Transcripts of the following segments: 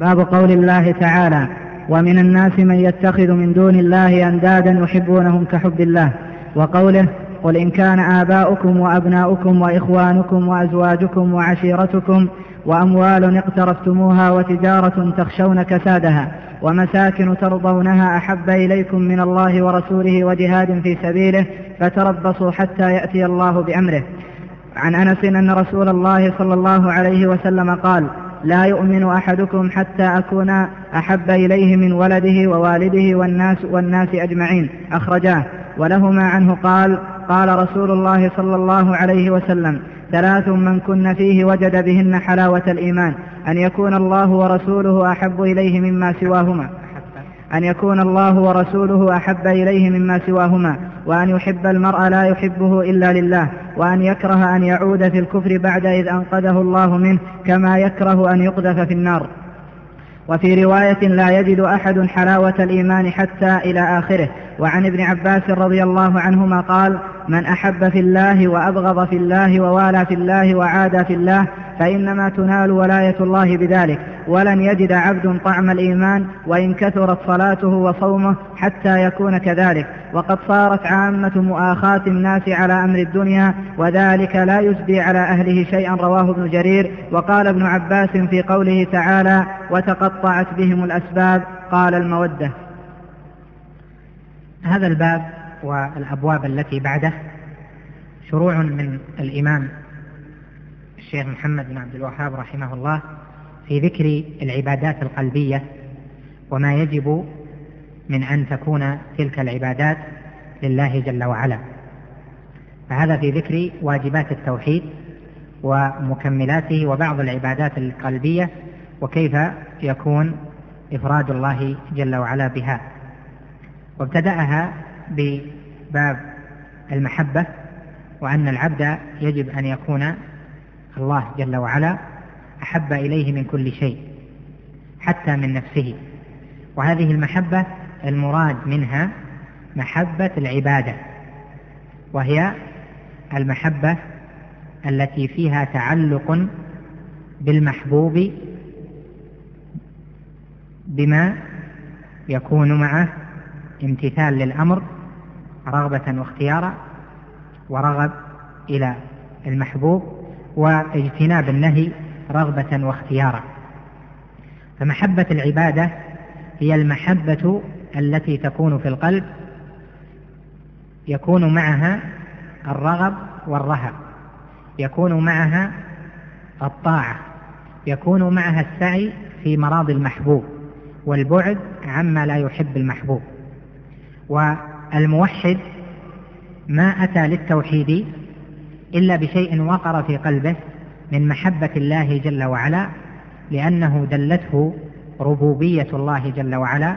باب قول الله تعالى ومن الناس من يتخذ من دون الله أندادا يحبونهم كحب الله وقوله قل إن كان آباؤكم وأبناؤكم وإخوانكم وأزواجكم وعشيرتكم وأموال اقترفتموها وتجارة تخشون كسادها ومساكن ترضونها أحب إليكم من الله ورسوله وجهاد في سبيله فتربصوا حتى يأتي الله بأمره عن أنس أن رسول الله صلى الله عليه وسلم قال لا يؤمن أحدكم حتى أكون أحب إليه من ولده ووالده والناس والناس أجمعين. أخرجاه. ولهما عنه قال قال رسول الله صلى الله عليه وسلم ثلاث من كن فيه وجد بهن حلاوة الإيمان. أن يكون الله ورسوله أحب إليه مما سواهما. أن يكون الله ورسوله أحب إليه مما سواهما. وأن يحب المرء لا يحبه إلا لله. وأن يكره أن يعود في الكفر بعد إذ أنقذه الله منه كما يكره أن يقذف في النار. وفي رواية لا يجد أحد حلاوة الإيمان حتى إلى آخره. وعن ابن عباس رضي الله عنهما قال من أحب في الله وأبغض في الله ووالى في الله وعادى في الله فإنما تنال ولاية الله بذلك. ولن يجد عبد طعم الإيمان وإن كثرت صلاته وصومه حتى يكون كذلك. وقد صارت عامة مؤاخاة الناس على أمر الدنيا وذلك لا يسدي على أهله شيئا رواه ابن جرير. وقال ابن عباس في قوله تعالى وتقطعت بهم الأسباب قال المودة. هذا الباب والأبواب التي بعده شروع من الإمام الشيخ محمد بن عبد الوهاب رحمه الله. في ذكر العبادات القلبية وما يجب من أن تكون تلك العبادات لله جل وعلا. فهذا في ذكر واجبات التوحيد ومكملاته وبعض العبادات القلبية وكيف يكون إفراد الله جل وعلا بها. وابتدأها بباب المحبة وأن العبد يجب أن يكون الله جل وعلا أحب إليه من كل شيء حتى من نفسه. وهذه المحبة المراد منها محبة العبادة وهي المحبة التي فيها تعلق بالمحبوب بما يكون معه امتثال للأمر رغبة واختيارا ورغب إلى المحبوب واجتناب النهي رغبة واختيارا. فمحبة العبادة هي المحبة التي تكون في القلب يكون معها الرغب والرهب يكون معها الطاعة يكون معها السعي في مراضي المحبوب والبعد عما لا يحب المحبوب. والموحد ما أتى للتوحيد إلا بشيء وقر في قلبه من محبة الله جل وعلا لأنه دلته ربوبية الله جل وعلا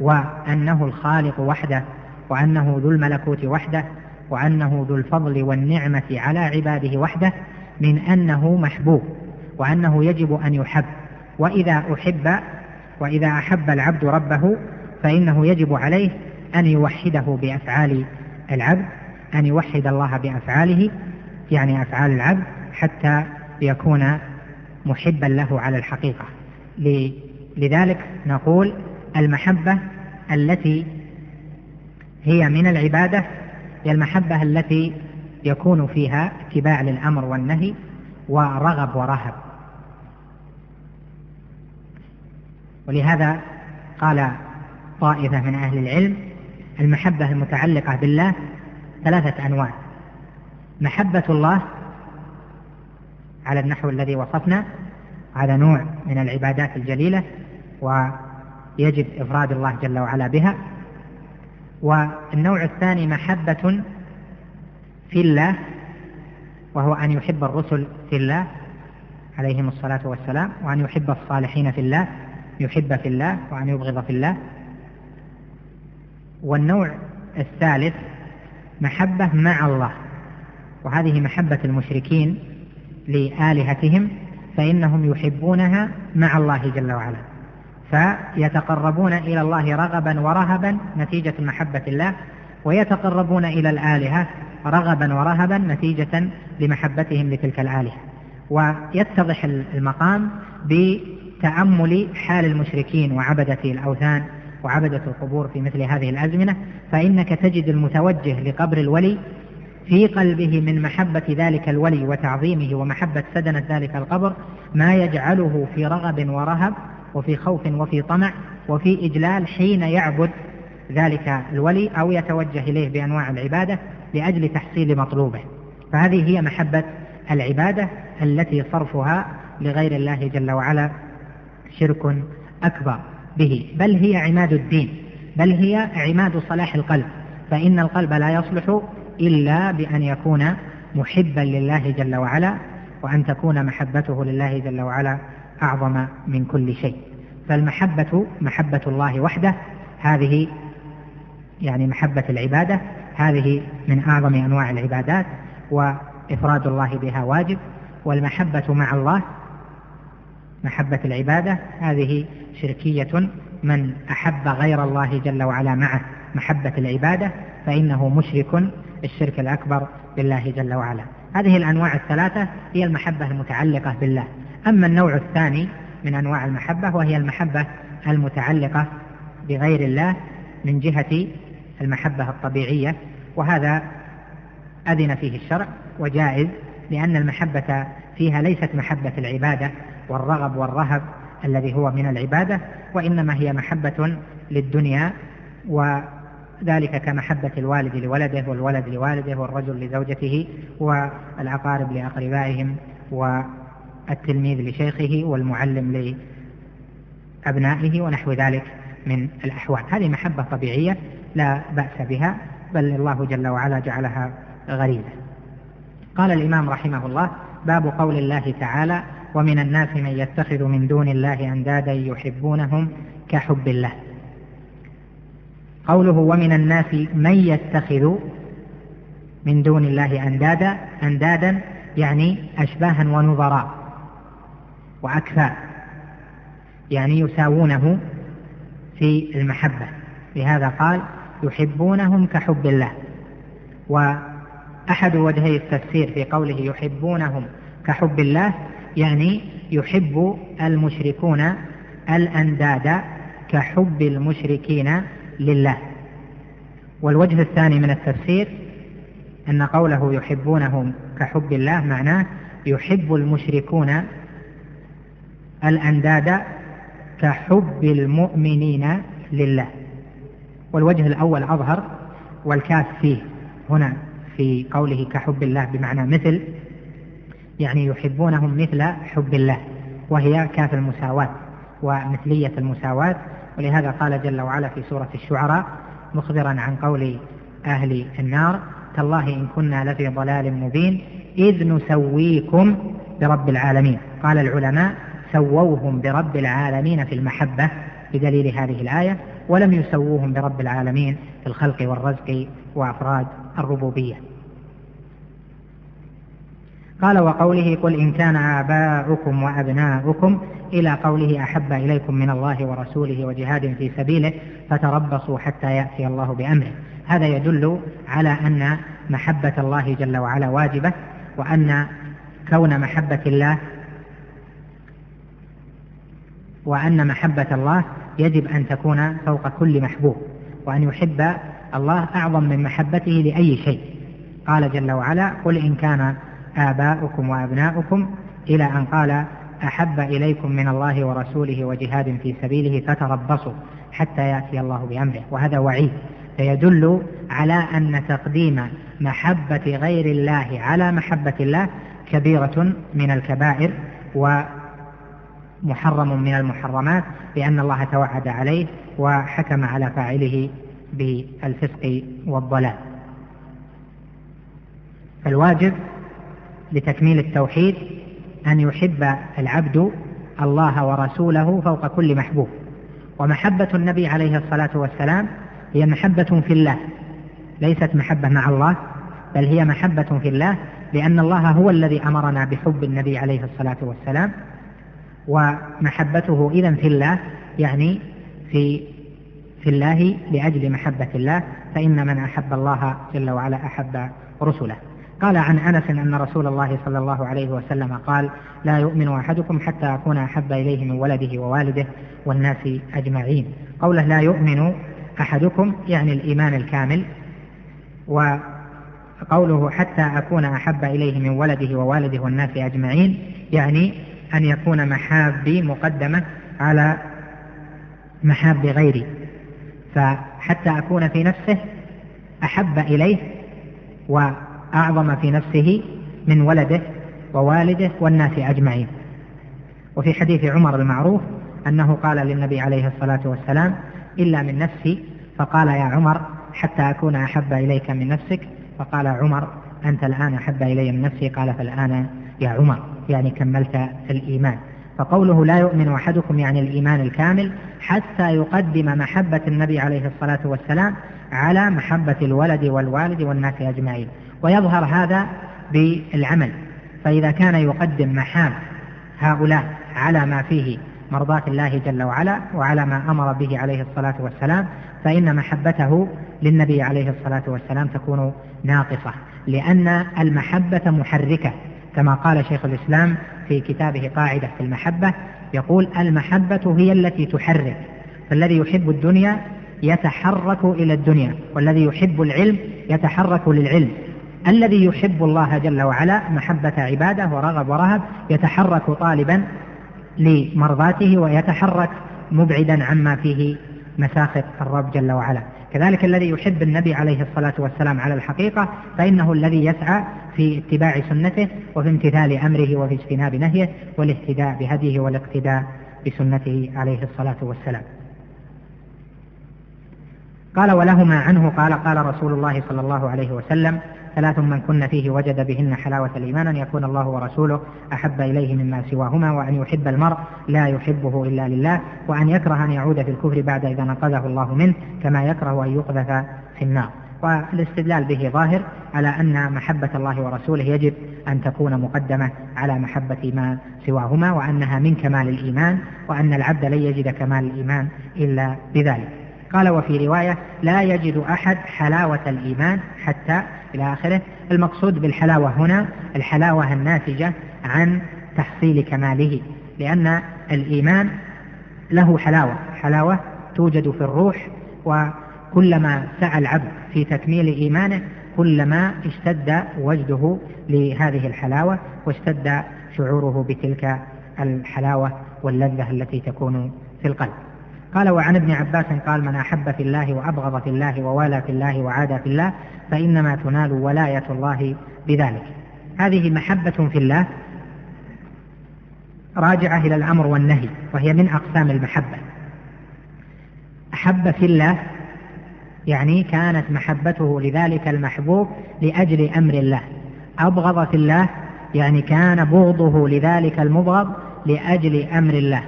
وأنه الخالق وحده وأنه ذو الملكوت وحده وأنه ذو الفضل والنعمة على عباده وحده من أنه محبوب وأنه يجب أن يحب. وإذا أحب وإذا أحب العبد ربه فإنه يجب عليه أن يوحده بأفعال العبد أن يوحد الله بأفعاله يعني أفعال العبد حتى يكون محبا له على الحقيقة. لذلك نقول المحبة التي هي من العبادة هي المحبة التي يكون فيها اتباع للأمر والنهي ورغب ورهب. ولهذا قال طائفة من أهل العلم المحبة المتعلقة بالله ثلاثة أنواع. محبة الله على النحو الذي وصفنا هذا نوع من العبادات الجليلة ويجب إفراد الله جل وعلا بها. والنوع الثاني محبة في الله وهو أن يحب الرسل في الله عليهم الصلاة والسلام وأن يحب الصالحين في الله يحب في الله وأن يبغض في الله. والنوع الثالث محبة مع الله وهذه محبة المشركين لآلهتهم فإنهم يحبونها مع الله جل وعلا فيتقربون إلى الله رغبا ورهبا نتيجة محبة الله ويتقربون إلى الآلهة رغبا ورهبا نتيجة لمحبتهم لتلك الآلهة. ويتضح المقام تأمل حال المشركين وعبدة الأوثان وعبدة القبور في مثل هذه الأزمنة فإنك تجد المتوجه لقبر الولي في قلبه من محبة ذلك الولي وتعظيمه ومحبة سدنة ذلك القبر ما يجعله في رغب ورهب وفي خوف وفي طمع وفي إجلال حين يعبد ذلك الولي أو يتوجه إليه بأنواع العبادة لأجل تحصيل مطلوبه. فهذه هي محبة العبادة التي صرفها لغير الله جل وعلا شرك أكبر به. بل هي عماد الدين. بل هي عماد صلاح القلب. فإن القلب لا يصلح إلا بأن يكون محبا لله جل وعلا وأن تكون محبته لله جل وعلا أعظم من كل شيء. فالمحبة محبة الله وحده هذه يعني محبة العبادة هذه من أعظم أنواع العبادات وإفراد الله بها واجب. والمحبة مع الله محبة العبادة هذه شركية من أحب غير الله جل وعلا معه. محبة العبادة فإنه مشرك الشرك الأكبر بالله جل وعلا. هذه الأنواع الثلاثة هي المحبة المتعلقة بالله. أما النوع الثاني من أنواع المحبة وهي المحبة المتعلقة بغير الله من جهة المحبة الطبيعية وهذا أذن فيه الشرع وجائز لأن المحبة فيها ليست محبة العبادة والرغب والرهب الذي هو من العبادة وإنما هي محبة للدنيا وذلك كمحبة الوالد لولده والولد لوالده والرجل لزوجته والأقارب لأقربائهم والتلميذ لشيخه والمعلم لأبنائه ونحو ذلك من الأحوال. هذه محبة طبيعية لا بأس بها بل الله جل وعلا جعلها غريبة. قال الإمام رحمه الله باب قول الله تعالى ومن الناس من يتخذ من دون الله أندادا يحبونهم كحب الله. قوله ومن الناس من يتخذ من دون الله أندادا أندادا يعني أشباها ونظراء وأكفاء يعني يساوونه في المحبة. لهذا قال يحبونهم كحب الله. وأحد وجهي التفسير في قوله يحبونهم كحب الله يعني يحب المشركون الأنداد كحب المشركين لله. والوجه الثاني من التفسير أن قوله يحبونهم كحب الله معناه يحب المشركون الأنداد كحب المؤمنين لله. والوجه الأول أظهر والكاف فيه هنا في قوله كحب الله بمعنى مثل يعني يحبونهم مثل حب الله وهي كاف المساواة ومثلية المساواة ولهذا قال جل وعلا في سورة الشعراء مخبرا عن قول أهل النار تالله إن كنا لفي ضلال مبين إذ نسويكم برب العالمين. قال العلماء سووهم برب العالمين في المحبة بدليل هذه الآية ولم يسووهم برب العالمين في الخلق والرزق وأفراد الربوبية. قال وقوله قل إن كان آباؤكم وأبناؤكم إلى قوله أحب إليكم من الله ورسوله وجهاد في سبيله فتربصوا حتى يأتي الله بأمره. هذا يدل على أن محبة الله جل وعلا واجبة وأن كون محبة الله وأن محبة الله يجب أن تكون فوق كل محبوب وأن يحب الله أعظم من محبته لأي شيء. قال جل وعلا قل إن كان آباؤكم وأبناؤكم إلى أن قال أحب إليكم من الله ورسوله وجهاد في سبيله فتربصوا حتى يأتي الله بأمره. وهذا وعيد. فيدل على أن تقديم محبة غير الله على محبة الله كبيرة من الكبائر ومحرم من المحرمات لأن الله توعد عليه وحكم على فاعله بالفسق والضلال. فالواجب لتكميل التوحيد أن يحب العبد الله ورسوله فوق كل محبوب. ومحبة النبي عليه الصلاة والسلام هي محبة في الله ليست محبة مع الله بل هي محبة في الله لأن الله هو الذي أمرنا بحب النبي عليه الصلاة والسلام ومحبته إذا في الله يعني في في الله لأجل محبة الله فإن من أحب الله جل وعلا أحب رسله. قال عن أنس أن رسول الله صلى الله عليه وسلم قال لا يؤمن أحدكم حتى أكون أحب إليه من ولده ووالده والناس أجمعين. قوله لا يؤمن أحدكم يعني الإيمان الكامل وقوله حتى أكون أحب إليه من ولده ووالده والناس أجمعين يعني أن يكون محابي مقدمة على محاب غيري. فحتى أكون في نفسه أحب إليه وأعظم في نفسه من ولده ووالده والناس أجمعين. وفي حديث عمر المعروف أنه قال للنبي عليه الصلاة والسلام إلا من نفسي. فقال يا عمر حتى أكون أحب إليك من نفسك. فقال عمر أنت الآن أحب إلي من نفسي. قال فالآن يا عمر يعني كملت الإيمان. فقوله لا يؤمن أحدكم يعني الإيمان الكامل حتى يقدم محبة النبي عليه الصلاة والسلام على محبة الولد والوالد والناس أجمعين. ويظهر هذا بالعمل. فإذا كان يقدم محاب هؤلاء على ما فيه مرضاة الله جل وعلا وعلى ما أمر به عليه الصلاة والسلام فإن محبته للنبي عليه الصلاة والسلام تكون ناقصة لأن المحبة محركة كما قال شيخ الإسلام في كتابه قاعدة في المحبة يقول المحبة هي التي تحرك فالذي يحب الدنيا يتحرك إلى الدنيا والذي يحب العلم يتحرك للعلم. الذي يحب الله جل وعلا محبة عباده ورغب ورهب يتحرك طالبا لمرضاته ويتحرك مبعدا عما فيه مساخط الرب جل وعلا. كذلك الذي يحب النبي عليه الصلاة والسلام على الحقيقة فإنه الذي يسعى في اتباع سنته وفي امتثال أمره وفي اجتناب نهيه والاهتداء بهديه والاقتداء بسنته عليه الصلاة والسلام. قال ولهما عنه قال قال رسول الله صلى الله عليه وسلم ثلاث من كن فيه وجد بهن حلاوة الإيمان أن يكون الله ورسوله أحب إليه مما سواهما وأن يحب المرء لا يحبه إلا لله وأن يكره أن يعود في الكفر بعد إذا نقذه الله منه كما يكره أن يقذف في النار. والاستدلال به ظاهر على أن محبة الله ورسوله يجب أن تكون مقدمة على محبة ما سواهما وأنها من كمال الإيمان وأن العبد لن يجد كمال الإيمان إلا بذلك. قال وفي رواية لا يجد أحد حلاوة الإيمان حتى إلى آخره. المقصود بالحلاوة هنا الحلاوة الناتجة عن تحصيل كماله لأن الإيمان له حلاوة حلاوة توجد في الروح وكلما سعى العبد في تكميل إيمانه كلما اشتد وجده لهذه الحلاوة واشتد شعوره بتلك الحلاوة واللذة التي تكون في القلب. قال وعن ابن عباس قال من أحب في الله وأبغض في الله ووالى في الله وعادى في الله فإنما تنال ولاية الله بذلك. هذه محبة في الله راجعة إلى الأمر والنهي وهي من أقسام المحبة. أحب في الله يعني كانت محبته لذلك المحبوب لأجل أمر الله. أبغض في الله يعني كان بغضه لذلك المبغض لأجل أمر الله.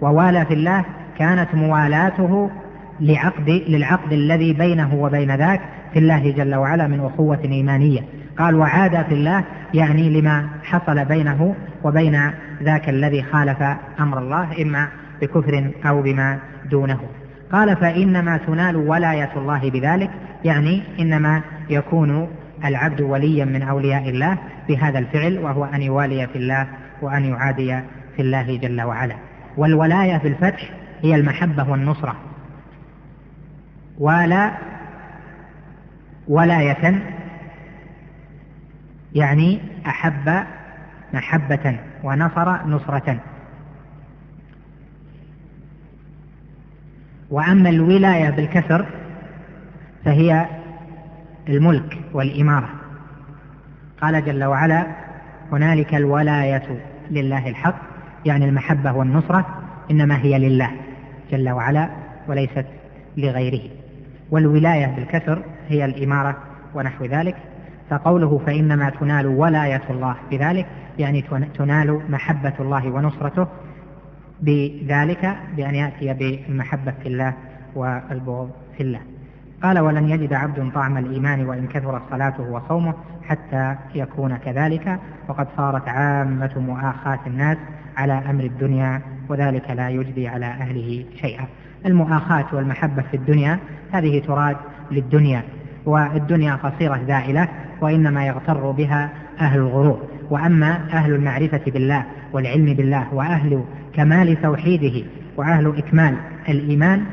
ووالى في الله كانت موالاته لعقد للعقد الذي بينه وبين ذاك في الله جل وعلا من أخوة إيمانية. قال وعاد في الله يعني لما حصل بينه وبين ذاك الذي خالف أمر الله إما بكفر أو بما دونه. قال فإنما تنال ولاية الله بذلك يعني إنما يكون العبد وليا من أولياء الله بهذا الفعل وهو أن يوالي في الله وأن يعادي في الله جل وعلا. والولاية في الفتح هي المحبة والنصرة. ولا ولاية يعني أحب محبة ونصر نصرة. وأما الولاية بالكسر فهي الملك والإمارة. قال جل وعلا هنالك الولاية لله الحق. يعني المحبة والنصرة إنما هي لله. جل وعلا وليست لغيره. والولاية بالكسر هي الإمارة ونحو ذلك. فقوله فإنما تنال ولاية الله بذلك يعني تنال محبة الله ونصرته بذلك بأن يأتي بالمحبة في الله والبغض في الله. قال ولن يجد عبد طعم الإيمان وإن كثرت صلاته وصومه حتى يكون كذلك. وقد صارت عامة مؤاخاة الناس على أمر الدنيا وذلك لا يجدي على أهله شيئا. المؤاخاة والمحبة في الدنيا هذه تراد للدنيا والدنيا قصيرة زائلة وإنما يغتر بها أهل الغرور. وأما أهل المعرفة بالله والعلم بالله وأهل كمال توحيده وأهل إكمال الإيمان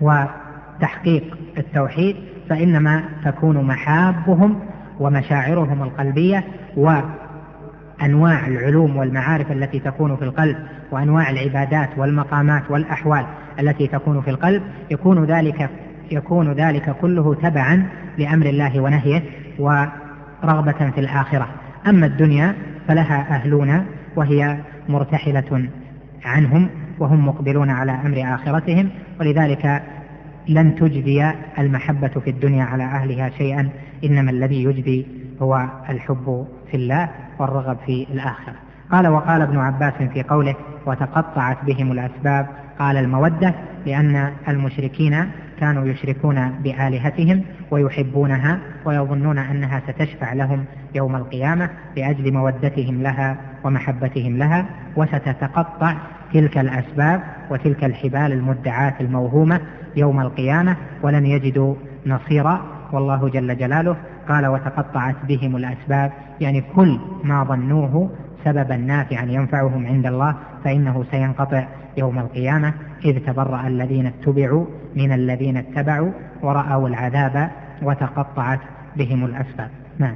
وتحقيق التوحيد فإنما تكون محابهم ومشاعرهم القلبية وأنواع العلوم والمعارف التي تكون في القلب وأنواع العبادات والمقامات والأحوال التي تكون في القلب يكون ذلك يكون ذلك كله تبعا لأمر الله ونهيه ورغبة في الآخرة. أما الدنيا فلها أهلون وهي مرتحلة عنهم وهم مقبلون على أمر آخرتهم ولذلك لن تجدي المحبة في الدنيا على أهلها شيئا إنما الذي يجدي هو الحب في الله. والرغب في الآخرة. قال وقال ابن عباس في قوله وتقطعت بهم الأسباب. قال المودة لأن المشركين كانوا يشركون بآلهتهم ويحبونها ويظنون أنها ستشفع لهم يوم القيامة لأجل مودتهم لها ومحبتهم لها وستتقطع تلك الأسباب وتلك الحبال المدعاة الموهومة يوم القيامة ولن يجدوا نصيرا. والله جل جلاله قال وتقطعت بهم الأسباب يعني كل ما ظنوه سببا نافعا ينفعهم عند الله فإنه سينقطع يوم القيامة. إذ تبرأ الذين اتبعوا من الذين اتبعوا ورأوا العذاب وتقطعت بهم الأسباب. نعم.